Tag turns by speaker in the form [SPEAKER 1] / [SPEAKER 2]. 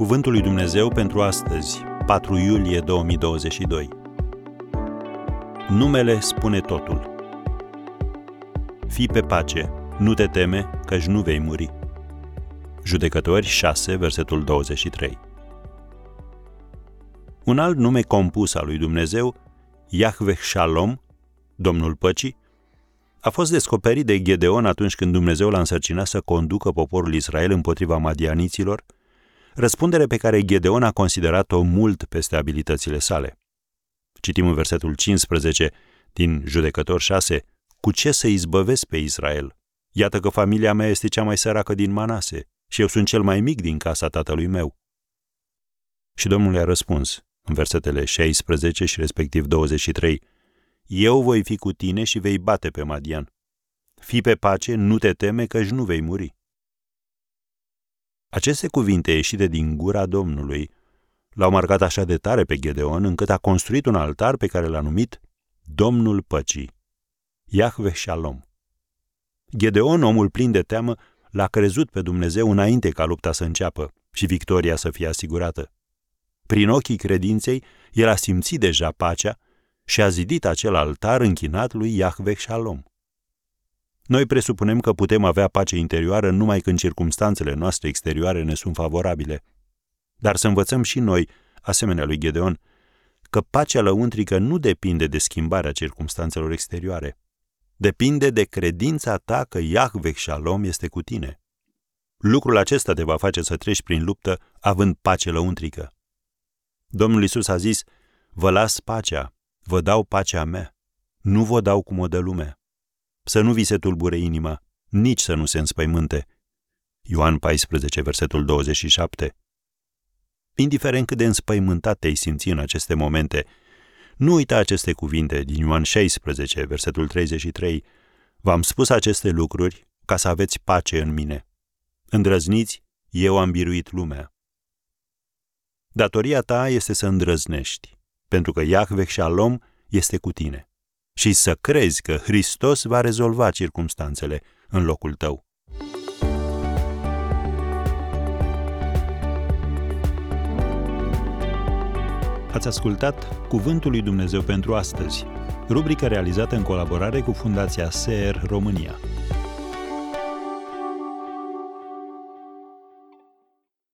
[SPEAKER 1] Cuvântul lui Dumnezeu pentru astăzi, 4 iulie 2022. Numele spune totul. Fii pe pace, nu te teme, căci nu vei muri. Judecători 6, versetul 23. Un alt nume compus al lui Dumnezeu, Yahweh Shalom, Domnul Păcii, a fost descoperit de Gedeon atunci când Dumnezeu l-a însărcinat să conducă poporul Israel împotriva madianiților, răspundere pe care Gedeon a considerat-o mult peste abilitățile sale. Citim în versetul 15 din Judecător 6, Cu ce să izbăvesc pe Israel? Iată că familia mea este cea mai săracă din Manase și eu sunt cel mai mic din casa tatălui meu. Și Domnul i-a răspuns, în versetele 16 și respectiv 23, Eu voi fi cu tine și vei bate pe Madian. Fii pe pace, nu te teme, căci nu vei muri. Aceste cuvinte ieșite din gura Domnului l-au marcat așa de tare pe Gedeon încât a construit un altar pe care l-a numit Domnul Păcii, Iahve Shalom. Gedeon, omul plin de teamă, l-a crezut pe Dumnezeu înainte ca lupta să înceapă și victoria să fie asigurată. Prin ochii credinței, el a simțit deja pacea și a zidit acel altar închinat lui Iahve Shalom. Noi presupunem că putem avea pace interioară numai când circumstanțele noastre exterioare ne sunt favorabile. Dar să învățăm și noi, asemenea lui Gedeon, că pacea lăuntrică nu depinde de schimbarea circumstanțelor exterioare. Depinde de credința ta că Iahveh Shalom este cu tine. Lucrul acesta te va face să treci prin luptă având pace lăuntrică. Domnul Isus a zis, vă las pacea, vă dau pacea mea, nu vă dau cum o dă lumea să nu vi se tulbure inima, nici să nu se înspăimânte. Ioan 14, versetul 27. Indiferent cât de înspăimântat te-ai simți în aceste momente, nu uita aceste cuvinte din Ioan 16, versetul 33. V-am spus aceste lucruri ca să aveți pace în mine. Îndrăzniți, eu am biruit lumea. Datoria ta este să îndrăznești, pentru că Iahveh Shalom este cu tine și să crezi că Hristos va rezolva circumstanțele în locul tău. Ați ascultat Cuvântul lui Dumnezeu pentru astăzi, rubrica realizată în colaborare cu Fundația SER România.